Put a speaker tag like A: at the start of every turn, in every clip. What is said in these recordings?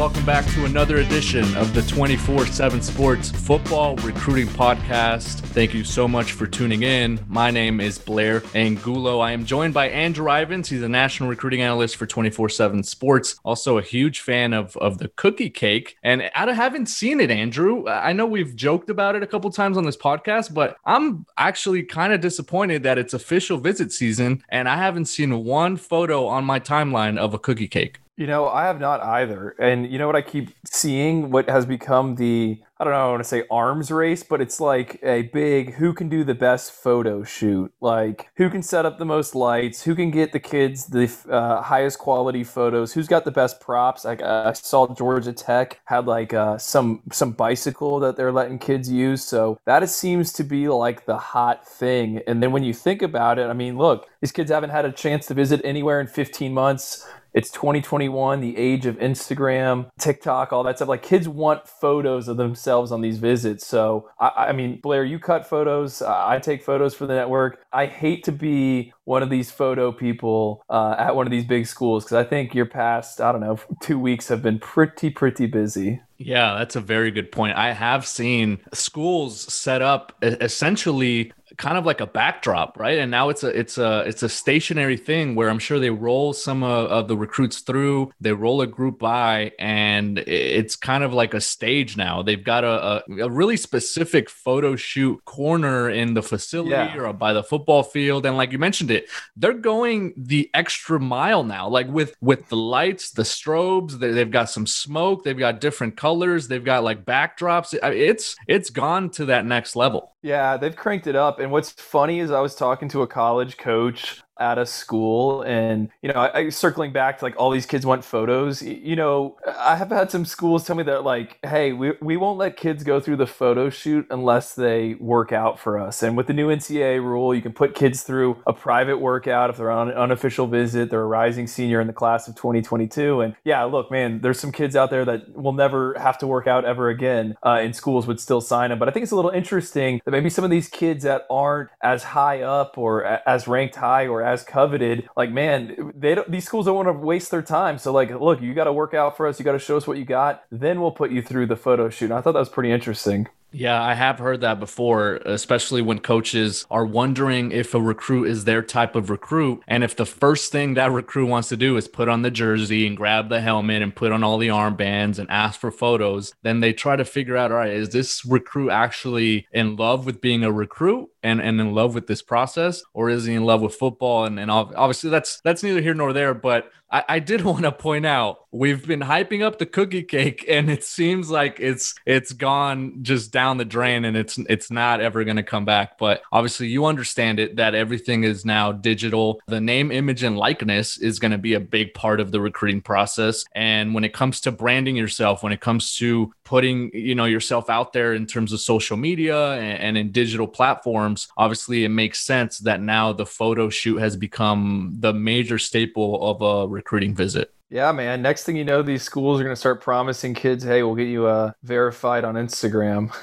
A: Welcome back to another edition of the 24 7 Sports Football Recruiting Podcast. Thank you so much for tuning in. My name is Blair Angulo. I am joined by Andrew Ivins. He's a national recruiting analyst for 24 7 Sports, also a huge fan of, of the cookie cake. And I haven't seen it, Andrew. I know we've joked about it a couple times on this podcast, but I'm actually kind of disappointed that it's official visit season and I haven't seen one photo on my timeline of a cookie cake.
B: You know, I have not either. And you know what I keep seeing? What has become the, I don't know, I want to say arms race, but it's like a big who can do the best photo shoot? Like who can set up the most lights? Who can get the kids the uh, highest quality photos? Who's got the best props? Like uh, I saw Georgia Tech had like uh, some some bicycle that they're letting kids use. So that seems to be like the hot thing. And then when you think about it, I mean, look, these kids haven't had a chance to visit anywhere in 15 months it's 2021, the age of Instagram, TikTok, all that stuff. Like kids want photos of themselves on these visits. So, I, I mean, Blair, you cut photos. Uh, I take photos for the network. I hate to be one of these photo people uh, at one of these big schools because I think your past, I don't know, two weeks have been pretty, pretty busy.
A: Yeah, that's a very good point. I have seen schools set up essentially kind of like a backdrop, right? And now it's a it's a it's a stationary thing where I'm sure they roll some of, of, the recruits through, they roll a group by, and it's kind of like a stage now. They've got a, a, a really specific photo shoot corner in the facility yeah. or by the football field, and like you mentioned it, they're going the extra mile now, like with with the lights, the strobes. They, they've got some smoke, they've got different colors, they've got like backdrops. It's it's gone to that next level.
B: Yeah, they've cranked it up. And what's funny is I was talking to a college coach at a school and you know I, I, circling back to like all these kids want photos you know i have had some schools tell me that like hey we, we won't let kids go through the photo shoot unless they work out for us. And with the new ncaa rule you can put kids through a private workout if they're on an unofficial visit they're a rising senior in the class of 2022 and yeah look man there's some kids out there that will never have to work out ever again uh, in schools would still sign them but i think it's a little interesting that maybe some of these kids that aren't as high up or as ranked high or as coveted. Like, man, they don't, these schools don't want to waste their time. So, like, look, you got to work out for us. You got to show us what you got. Then we'll put you through the photo shoot. And I thought that was pretty interesting.
A: Yeah, I have heard that before, especially when coaches are wondering if a recruit is their type of recruit. And if the first thing that recruit wants to do is put on the jersey and grab the helmet and put on all the armbands and ask for photos, then they try to figure out all right, is this recruit actually in love with being a recruit and, and in love with this process? Or is he in love with football? And, and obviously, that's that's neither here nor there. But I, I did want to point out we've been hyping up the cookie cake, and it seems like it's it's gone just down the drain, and it's it's not ever going to come back. But obviously, you understand it that everything is now digital. The name, image, and likeness is going to be a big part of the recruiting process. And when it comes to branding yourself, when it comes to putting you know yourself out there in terms of social media and, and in digital platforms, obviously, it makes sense that now the photo shoot has become the major staple of a recruiting visit.
B: Yeah, man. Next thing you know, these schools are going to start promising kids, "Hey, we'll get you uh, verified on Instagram."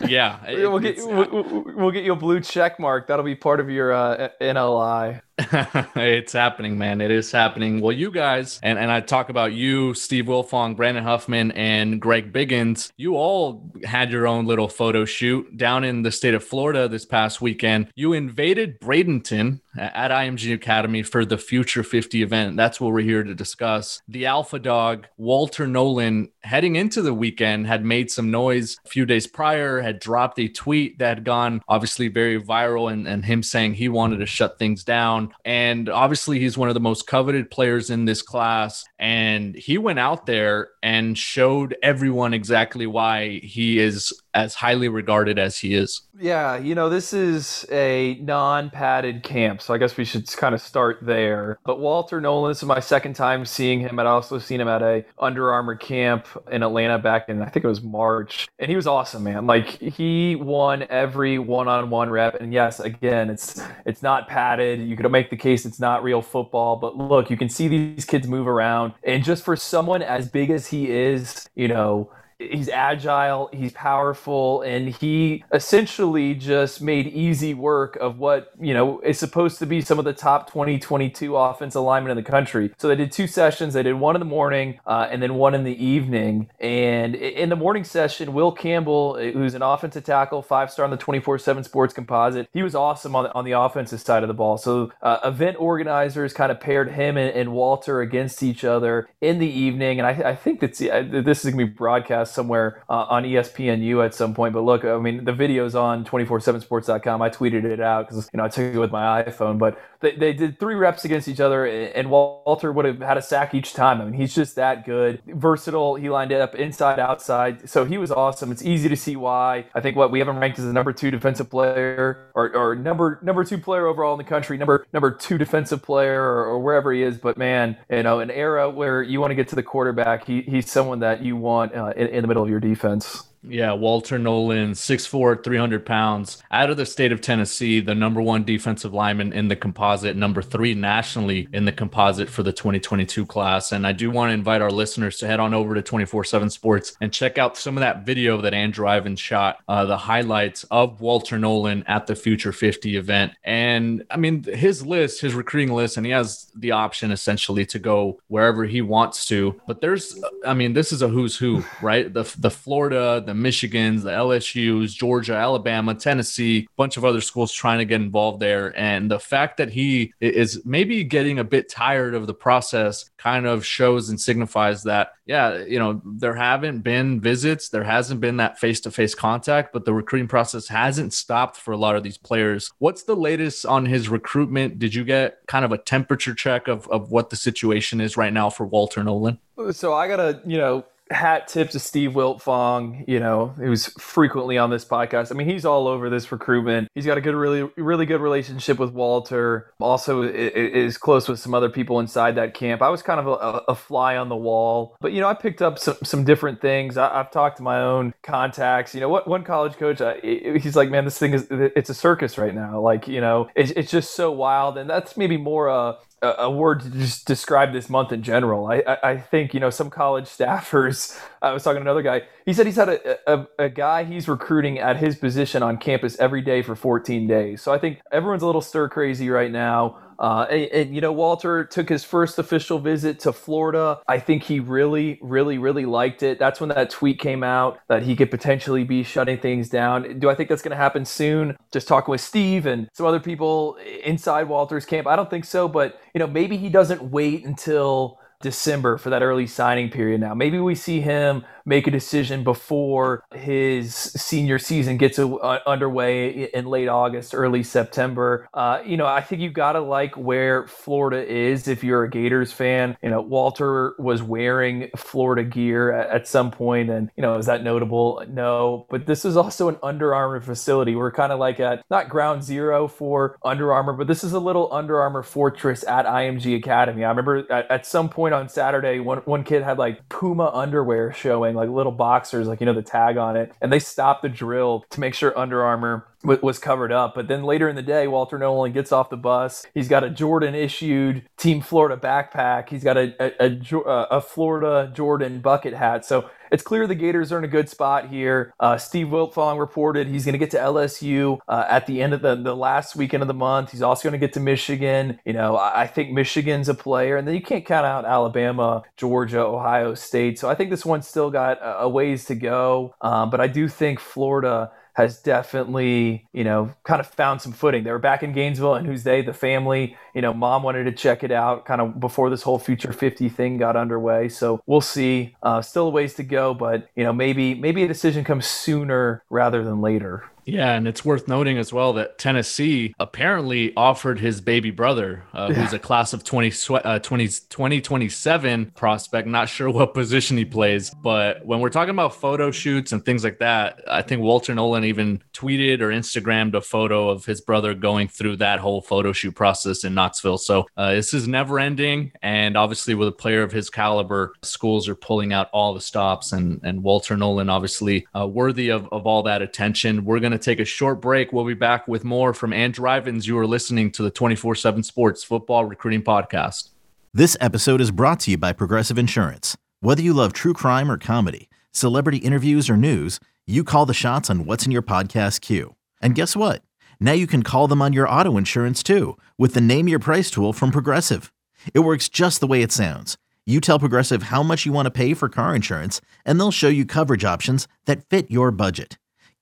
A: yeah,
B: we'll get we'll, we'll, get you a blue check mark. That'll be part of your uh, NLI.
A: it's happening, man. It is happening. Well, you guys, and, and I talk about you, Steve Wiltfong, Brandon Huffman, and Greg Biggins. You all had your own little photo shoot down in the state of Florida this past weekend. You invaded Bradenton at IMG Academy for the Future 50 event. That's what we're here to discuss. The Alpha Dog, Walter Nolen, heading into the weekend, had made some noise a few days prior, had dropped a tweet that had gone obviously very viral, and, and him saying he wanted to shut things down. And obviously, he's one of the most coveted players in this class. And he went out there and showed everyone exactly why he is as highly regarded as he is.
B: Yeah, you know, this is a non padded camp, so I guess we should kind of start there. But Walter Nolen, this is my second time seeing him. I'd also seen him at a Under Armour camp in Atlanta back in, I think it was March. And he was awesome, man. Like, he won every one on one rep. And yes, again, it's it's not padded. You could make the case it's not real football. But look, you can see these kids move around. And just for someone as big as he is, you know, he's agile, he's powerful, and he essentially just made easy work of what, you know, is supposed to be some of the top 2022 offensive linemen in the country. So they did two sessions. They did one in the morning uh, and then one in the evening. And in the morning session, Will Campbell, who's an offensive tackle, five star on the 24 7 sports composite, he was awesome on the, on the offensive side of the ball. So uh, event organizers kind of paired him and, and, Walter against each other in the evening. And I, I think that's, uh, this is going to be broadcast somewhere uh, on ESPNU at some point. But look, I mean, the video's on 247sports.com. I tweeted it out because, you know, I took it with my iPhone. But they, they did three reps against each other, and Walter would have had a sack each time. I mean, he's just that good. Versatile. He lined it up inside, outside. So he was awesome. It's easy to see why. I think what we have him ranked as the number two defensive player or, or number number two player overall in the country, number number two defensive player or, or wherever he is. But man, you know, an era where you want to get to the quarterback, he, he's someone that you want uh, in, in the middle of your defense.
A: Yeah, Walter Nolen, 6'4, 300 pounds, out of the state of Tennessee, the number one defensive lineman in the composite, number three nationally in the composite for the 2022 class. And I do want to invite our listeners to head on over to 24 7 Sports and check out some of that video that Andrew Ivins shot, uh, the highlights of Walter Nolen at the Future 50 event. And I mean, his list, his recruiting list, and he has the option essentially to go wherever he wants to. But there's, I mean, this is a who's who, right? The, the Florida, the Michigans, the LSU's, Georgia, Alabama, Tennessee, a bunch of other schools trying to get involved there. And the fact that he is maybe getting a bit tired of the process kind of shows and signifies that, yeah, you know, there haven't been visits, there hasn't been that face to face contact, but the recruiting process hasn't stopped for a lot of these players. What's the latest on his recruitment? Did you get kind of a temperature check of, of what the situation is right now for Walter Nolen?
B: So I got to, you know, hat tip to Steve Wiltfong, you know, who's frequently on this podcast. I mean, he's all over this recruitment. He's got a good, really, really good relationship with Walter. Also, is close with some other people inside that camp. I was kind of a, a fly on the wall, but you know, I picked up some, some different things. I, have talked to my own contacts. You know, what one college coach, I, he's like, man, this thing is it's a circus right now. Like, you know, it's, it's just so wild, and that's maybe more a a, word to just describe this month in general. I, I, I, think, you know, some college staffers, I was talking to another guy, he said he's had a, a, a, guy he's recruiting at his position on campus every day for 14 days. So I think everyone's a little stir crazy right now. Uh, and, and, you know, Walter took his first official visit to Florida. I think he really, really, really liked it. That's when that tweet came out that he could potentially be shutting things down. Do I think that's going to happen soon? Just talking with Steve and some other people inside Walter's camp. I don't think so, but you know, maybe he doesn't wait until December for that early signing period now. Maybe we see him make a decision before his senior season gets a, uh, underway in late August, early September. Uh, you know, I think you got to like where Florida is if you're a Gators fan. You know, Walter was wearing Florida gear at, at some point, and, you know, is that notable? No. But this is also an Under Armour facility. We're kind of like at not ground zero for Under Armour, but this is a little Under Armour fortress at IMG Academy. I remember at, at some point on Saturday, one, one kid had like Puma underwear showing like little boxers, like, you know, the tag on it. And they stopped the drill to make sure Under Armour was covered up. But then later in the day, Walter Nolen gets off the bus. He's got a Jordan issued Team Florida backpack. He's got a, a, a, a Florida Jordan bucket hat. So it's clear the Gators are in a good spot here. Uh, Steve Wiltfong reported he's going to get to LSU uh, at the end of the, the last weekend of the month. He's also going to get to Michigan. You know, I, I, think Michigan's a player, and then you can't count out Alabama, Georgia, Ohio State. So I think this one's still got a, a ways to go. Um, but I do think Florida has definitely, you know, kind of found some footing. They were back in Gainesville, and who's they? The family. You know, mom wanted to check it out kind of before this whole Future 50 thing got underway. So we'll see. Uh, still a ways to go, but you know, maybe maybe a decision comes sooner rather than later.
A: Yeah, and it's worth noting as well that Tennessee apparently offered his baby brother, uh, yeah. who's a class of 20, uh, 20, 2027 prospect. Not sure what position he plays, but when we're talking about photo shoots and things like that, I think Walter Nolen even tweeted or Instagrammed a photo of his brother going through that whole photo shoot process in Knoxville. So uh, this is never ending. And obviously, with a player of his caliber, schools are pulling out all the stops, and, and Walter Nolen, obviously, uh, worthy of, of all that attention. We're going to take a short break. We'll be back with more from Andrew Ivins. You are listening to the 24 7 Sports Football Recruiting Podcast.
C: This episode is brought to you by Progressive Insurance. Whether you love true crime or comedy, celebrity interviews or news, you call the shots on what's in your podcast queue. And guess what? Now you can call them on your auto insurance too with the Name Your Price tool from Progressive. It works just the way it sounds. You tell Progressive how much you want to pay for car insurance, and they'll show you coverage options that fit your budget.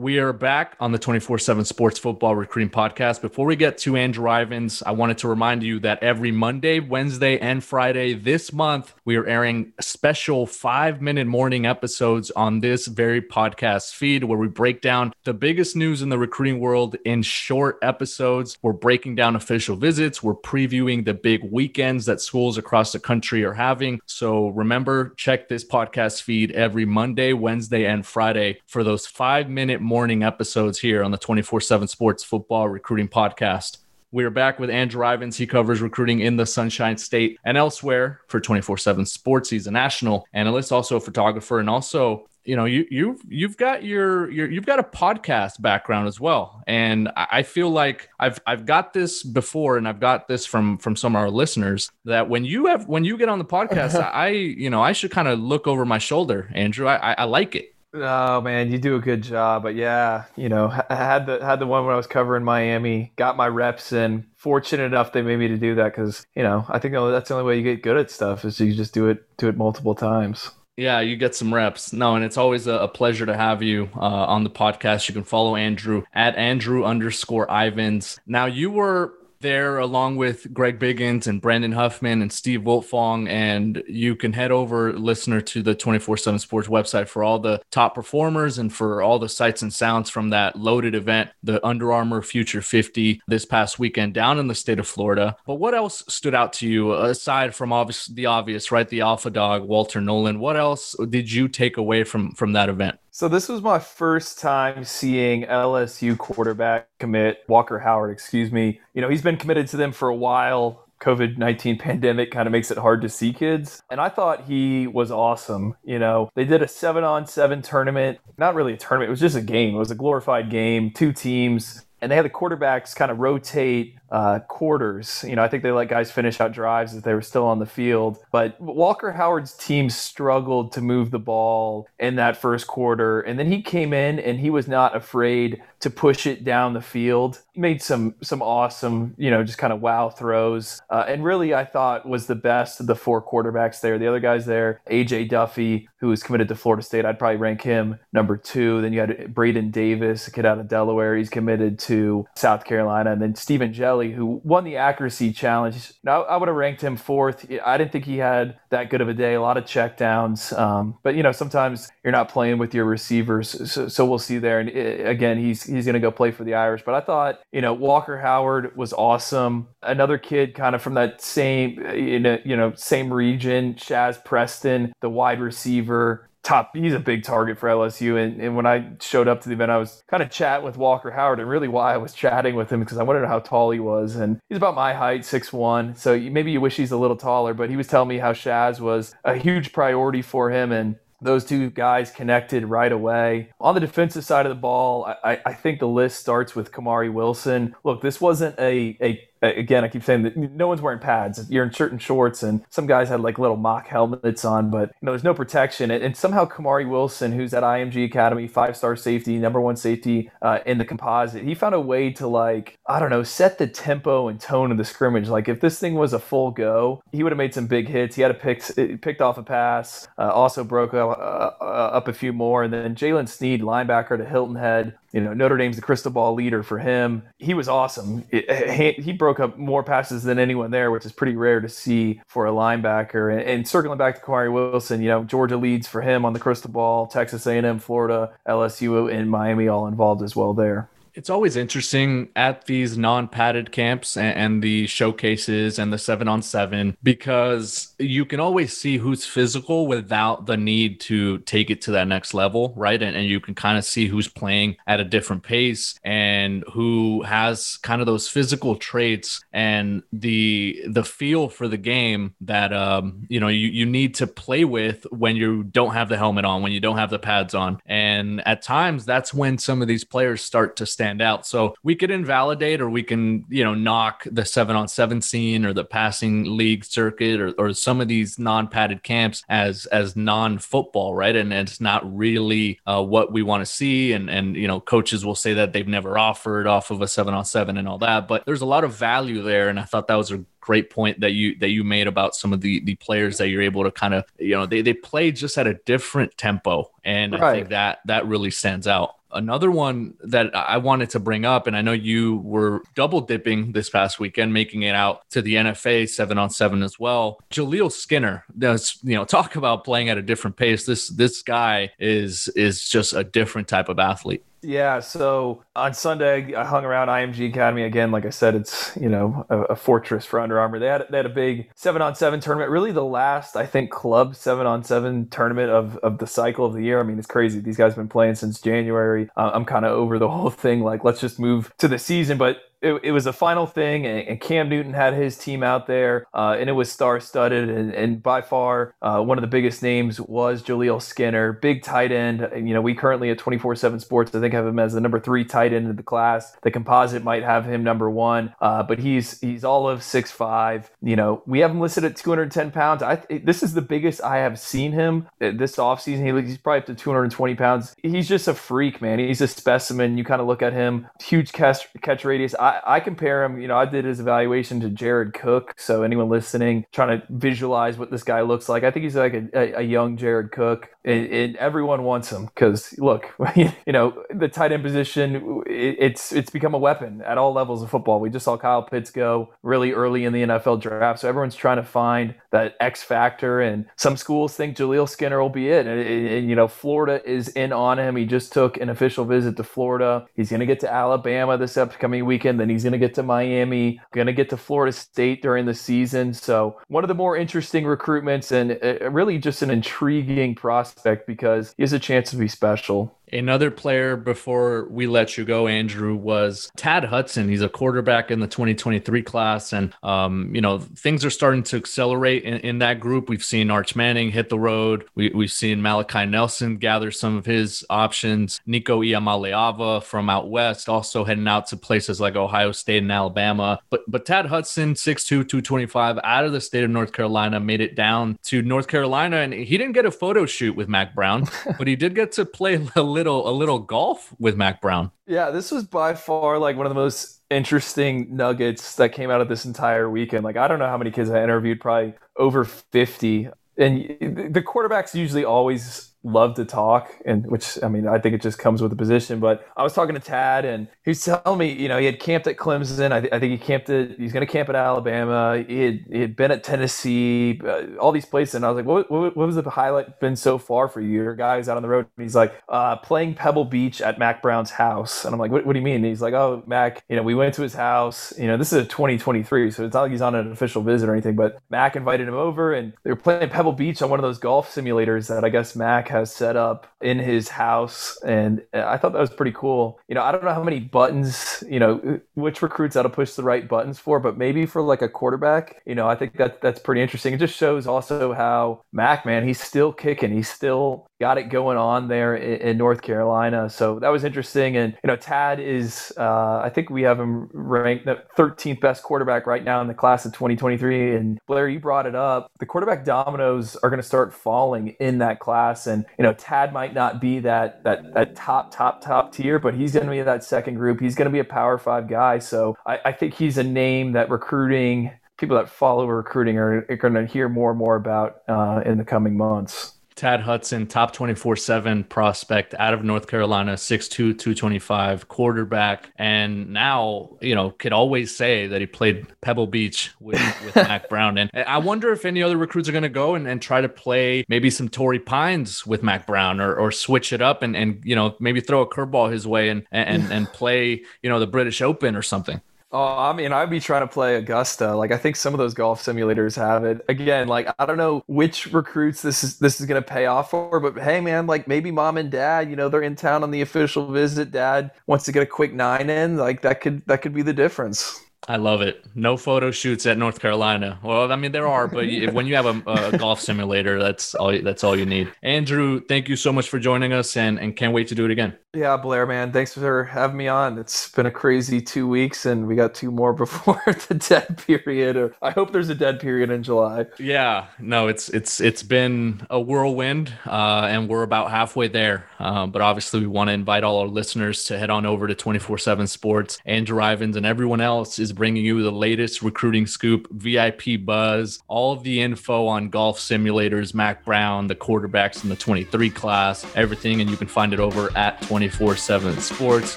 A: We are back on the 24 7 Sports Football Recruiting Podcast. Before we get to Andrew Ivins, I wanted to remind you that every Monday, Wednesday, and Friday this month, we are airing special five minute morning episodes on this very podcast feed where we break down the biggest news in the recruiting world in short episodes. We're breaking down official visits, we're previewing the big weekends that schools across the country are having. So remember, check this podcast feed every Monday, Wednesday, and Friday for those five minute morning episodes here on the 24 7 Sports Football Recruiting Podcast. We are back with Andrew Ivins. He covers recruiting in the Sunshine State and elsewhere for 24 7 Sports. He's a national analyst, also a photographer, and also you know you you've you've got your, your you've got a podcast background as well and i feel like i've i've got this before and i've got this from from some of our listeners that when you have when you get on the podcast uh-huh. i you know i should kind of look over my shoulder andrew i i like it
B: Oh man, you do a good job. But yeah, you know, I had the had the one when I was covering Miami, got my reps in. Fortunate enough they made me to do that because you know I think that's the only way you get good at stuff is you just do it do it multiple times.
A: Yeah, you get some reps. No, and it's always a pleasure to have you uh, on the podcast. You can follow Andrew at Andrew underscore Ivins. Now, you were there along with Greg Biggins and Brandon Huffman and Steve Wiltfong. And you can head over, listener, to the 24 7 Sports website for all the top performers and for all the sights and sounds from that loaded event, the Under Armour Future 50 this past weekend down in the state of Florida. But what else stood out to you aside from obvious, the obvious, right? The alpha dog, Walter Nolen. What else did you take away from from that event?
B: So this was my first time seeing LSU quarterback commit Walker Howard, excuse me. You know, he's been committed to them for a while. COVID 19 pandemic kind of makes it hard to see kids. And I thought he was awesome. You know, they did a seven on seven tournament, not really a tournament, it was just a game. It was a glorified game, two teams. And they had the quarterbacks kind of rotate uh, quarters. You know, I think they let guys finish out drives as they were still on the field. But Walker Howard's team struggled to move the ball in that first quarter, and then he came in and he was not afraid to push it down the field. Made some some awesome, you know, just kind of wow throws, uh, and really I thought was the best of the four quarterbacks there. The other guys there, AJ Duffy, who was committed to Florida State, I'd probably rank him number two. Then you had Braden Davis, a kid out of Delaware, he's committed to South Carolina, and then Steve Angeli who won the accuracy challenge. Now, I would have ranked him fourth. I didn't think he had that good of a day. A lot of checkdowns, um, but you know sometimes you're not playing with your receivers, so, so we'll see there. And it, uh, again, he's he's going to go play for the Irish. But I thought you know Walker Howard was awesome. Another kid, kind of from that same you know you know same region, Shazz Preston, the wide receiver top he's a big target for LSU and, and when I showed up to the event I was kind of chatting with Walker Howard and really why I was chatting with him because I wanted to know how tall he was and he's about my height six one. so maybe you wish he's a little taller but he was telling me how Shazz was a huge priority for him and those two guys connected right away. On the defensive side of the ball, I, I think the list starts with Kamari Wilson. Look, this wasn't a, a again, I keep saying that no one's wearing pads. You're in shirt and shorts, and some guys had like little mock helmets on, but you know, there's no protection. And, somehow Kamari Wilson, who's at IMG Academy, five star safety, number one safety uh, in the composite, he found a way to like I don't know, set the tempo and tone of the scrimmage. Like if this thing was a full go, he would have made some big hits. He had a pick, picked off a pass, uh, also broke up, uh, uh, up a few more, and then Jaylen Sneed, linebacker to Hilton Head, you know Notre Dame's the crystal ball leader for him. He was awesome. It, he broke up more passes than anyone there, which is pretty rare to see for a linebacker. And, and circling back to Kamari Wilson, you know Georgia leads for him on the crystal ball. Texas A&M, Florida, LSU, and Miami all involved as well there.
A: It's always interesting at these non padded camps and, and, the showcases and the seven on seven because you can always see who's physical without the need to take it to that next level, right? And, and you can kind of see who's playing at a different pace and who has kind of those physical traits and the the feel for the game that um, you know you, you need to play with when you don't have the helmet on, when you don't have the pads on. And at times that's when some of these players start to stand out. So we could invalidate or we can, you know, knock the seven on seven scene or the passing league circuit or, or some of these non-padded camps as as non-football, right? And, and it's not really uh, what we want to see. And and you know, coaches will say that they've never offered off of a seven on seven and all that. But there's a lot of value there. And I thought that was a great point that you that you made about some of the the players that you're able to kind of you know they they play just at a different tempo and right. i think that that really stands out Another one that I wanted to bring up, and I know you were double dipping this past weekend, making it out to the NFA seven on seven as well. Jaleel Skinner does, you know, talk about playing at a different pace. This this guy is is just a different type of athlete.
B: Yeah, so on Sunday I hung around IMG Academy again. Like I said, it's you know a, a, fortress for Under Armour. They had they had a big seven on seven tournament. Really, the last I think club seven on seven tournament of of the cycle of the year. I mean, it's crazy. These guys have been playing since January. Uh, I'm kind of over the whole thing. Like, let's just move to the season. But it, it was a final thing, and, and, Cam Newton had his team out there, uh, and it was star studded. And, and, by far, uh, one of the biggest names was Jaleel Skinner, big tight end. And, you know, we currently at 24 7 Sports, I think, have him as the number three tight end in the class. The composite might have him number one, uh, but he's he's all of six five. You know, we have him listed at 210 pounds. I, this is the biggest I have seen him uh, this offseason. He, he's probably up to 220 pounds. He's just a freak, man. He's a specimen. You kind of look at him, huge catch, catch radius. I, I compare him, you know, I did his evaluation to Jared Cook. So anyone listening, trying to visualize what this guy looks like, I think he's like a, a, a young Jared Cook, and, and everyone wants him because look, you know, the tight end position, it, it's it's become a weapon at all levels of football. We just saw Kyle Pitts go really early in the NFL draft, so everyone's trying to find that X factor, and some schools think Jaleel Skinner will be it. And, and, and you know, Florida is in on him. He just took an official visit to Florida. He's going to get to Alabama this upcoming weekend. Then he's going to get to Miami, going to get to Florida State during the season. So, one of the more interesting recruitments and uh, really just an intriguing prospect because he has a chance to be special.
A: Another player before we let you go, Andrew, was Tad Hudson. He's a quarterback in the 2023 class. And, um, you know, things are starting to accelerate in, in, that group. We've seen Arch Manning hit the road. We, have seen Malachi Nelson gather some of his options. Nico Iamaleava from out west also heading out to places like Ohio State and Alabama. But, but Tad Hudson, 6'2, 225, out of the state of North Carolina, made it down to North Carolina. And he didn't get a photo shoot with Mack Brown, but he did get to play a little little a little golf with Mack Brown.
B: Yeah, this was by far like one of the most interesting nuggets that came out of this entire weekend. Like I don't know how many kids I interviewed, probably over 50. And the quarterbacks usually always love to talk and which i mean i think it just comes with the position but i was talking to tad and he's telling me you know he had camped at clemson. I, th- I think he camped at he's going to camp at alabama. He had, he had been at tennessee uh, all these places. And i was like what, what, what, was the highlight been so far for you? Your guys out on the road and he's like uh, playing pebble beach at mack brown's house. And i'm like what, what do you mean? And he's like oh mack you know we went to his house. You know this is a 2023 so it's not like he's on an official visit or anything but mack invited him over and they were playing pebble beach on one of those golf simulators that i guess mack has set up in his house, and uh, I thought that was pretty cool. You know, I don't know how many buttons, you know, uh, which recruits ought to push the right buttons for, but maybe for like a quarterback, you know, I think that that's pretty interesting. It just shows also how Mack, man, he's still kicking. He's still got it going on there in, North Carolina. So that was interesting. And, you know, Tad is, uh, I think we have him ranked the 13th best quarterback right now in the class of 2023. And Blair, you brought it up. The quarterback dominoes are going to start falling in that class. And, you know, Tad might not be that, that, that top, top, top tier, but he's going to be that second group. He's going to be a power five guy. So I, I think he's a name that recruiting people that follow recruiting are, are going to hear more and more about uh, in the coming months.
A: Tad Hudson, top 24 7 prospect out of North Carolina, 6'2, 225, quarterback. And now, you know, could always say that he played Pebble Beach with, with Mack Brown. And I wonder if any other recruits are going to go and, and try to play maybe some Torrey Pines with Mack Brown or, or switch it up and, and, you know, maybe throw a curveball his way and, and, and play, you know, the British Open or something.
B: Oh, I mean, I'd be trying to play Augusta. Like, I think some of those golf simulators have it. Again, like I don't know which recruits this is this is going to pay off for, but hey, man, like maybe mom and dad, you know, they're in town on the official visit. Dad wants to get a quick nine in. Like that could that could be the difference.
A: I love it. No photo shoots at North Carolina. Well, I mean there are, but when you have a, a, golf simulator, that's all. That's all you need. Andrew, thank you so much for joining us, and and can't wait to do it again.
B: Yeah, Blair, man, thanks for having me on. It's been a crazy two weeks, and we got two more before the dead period. I hope there's a dead period in July.
A: Yeah, no, it's it's it's been a whirlwind, uh, and we're about halfway there. Um, but obviously, we want to invite all our listeners to head on over to 24/7 Sports. Andrew Ivins and everyone else is bringing you the latest recruiting scoop, VIP buzz, all of the info on golf simulators, Mack Brown, the quarterbacks in the 23 class, everything. And you can find it over at 24 7 Sports.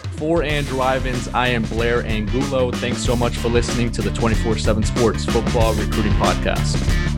A: For Andrew Ivins, I am Blair Angulo. Thanks so much for listening to the 24 7 Sports Football Recruiting Podcast.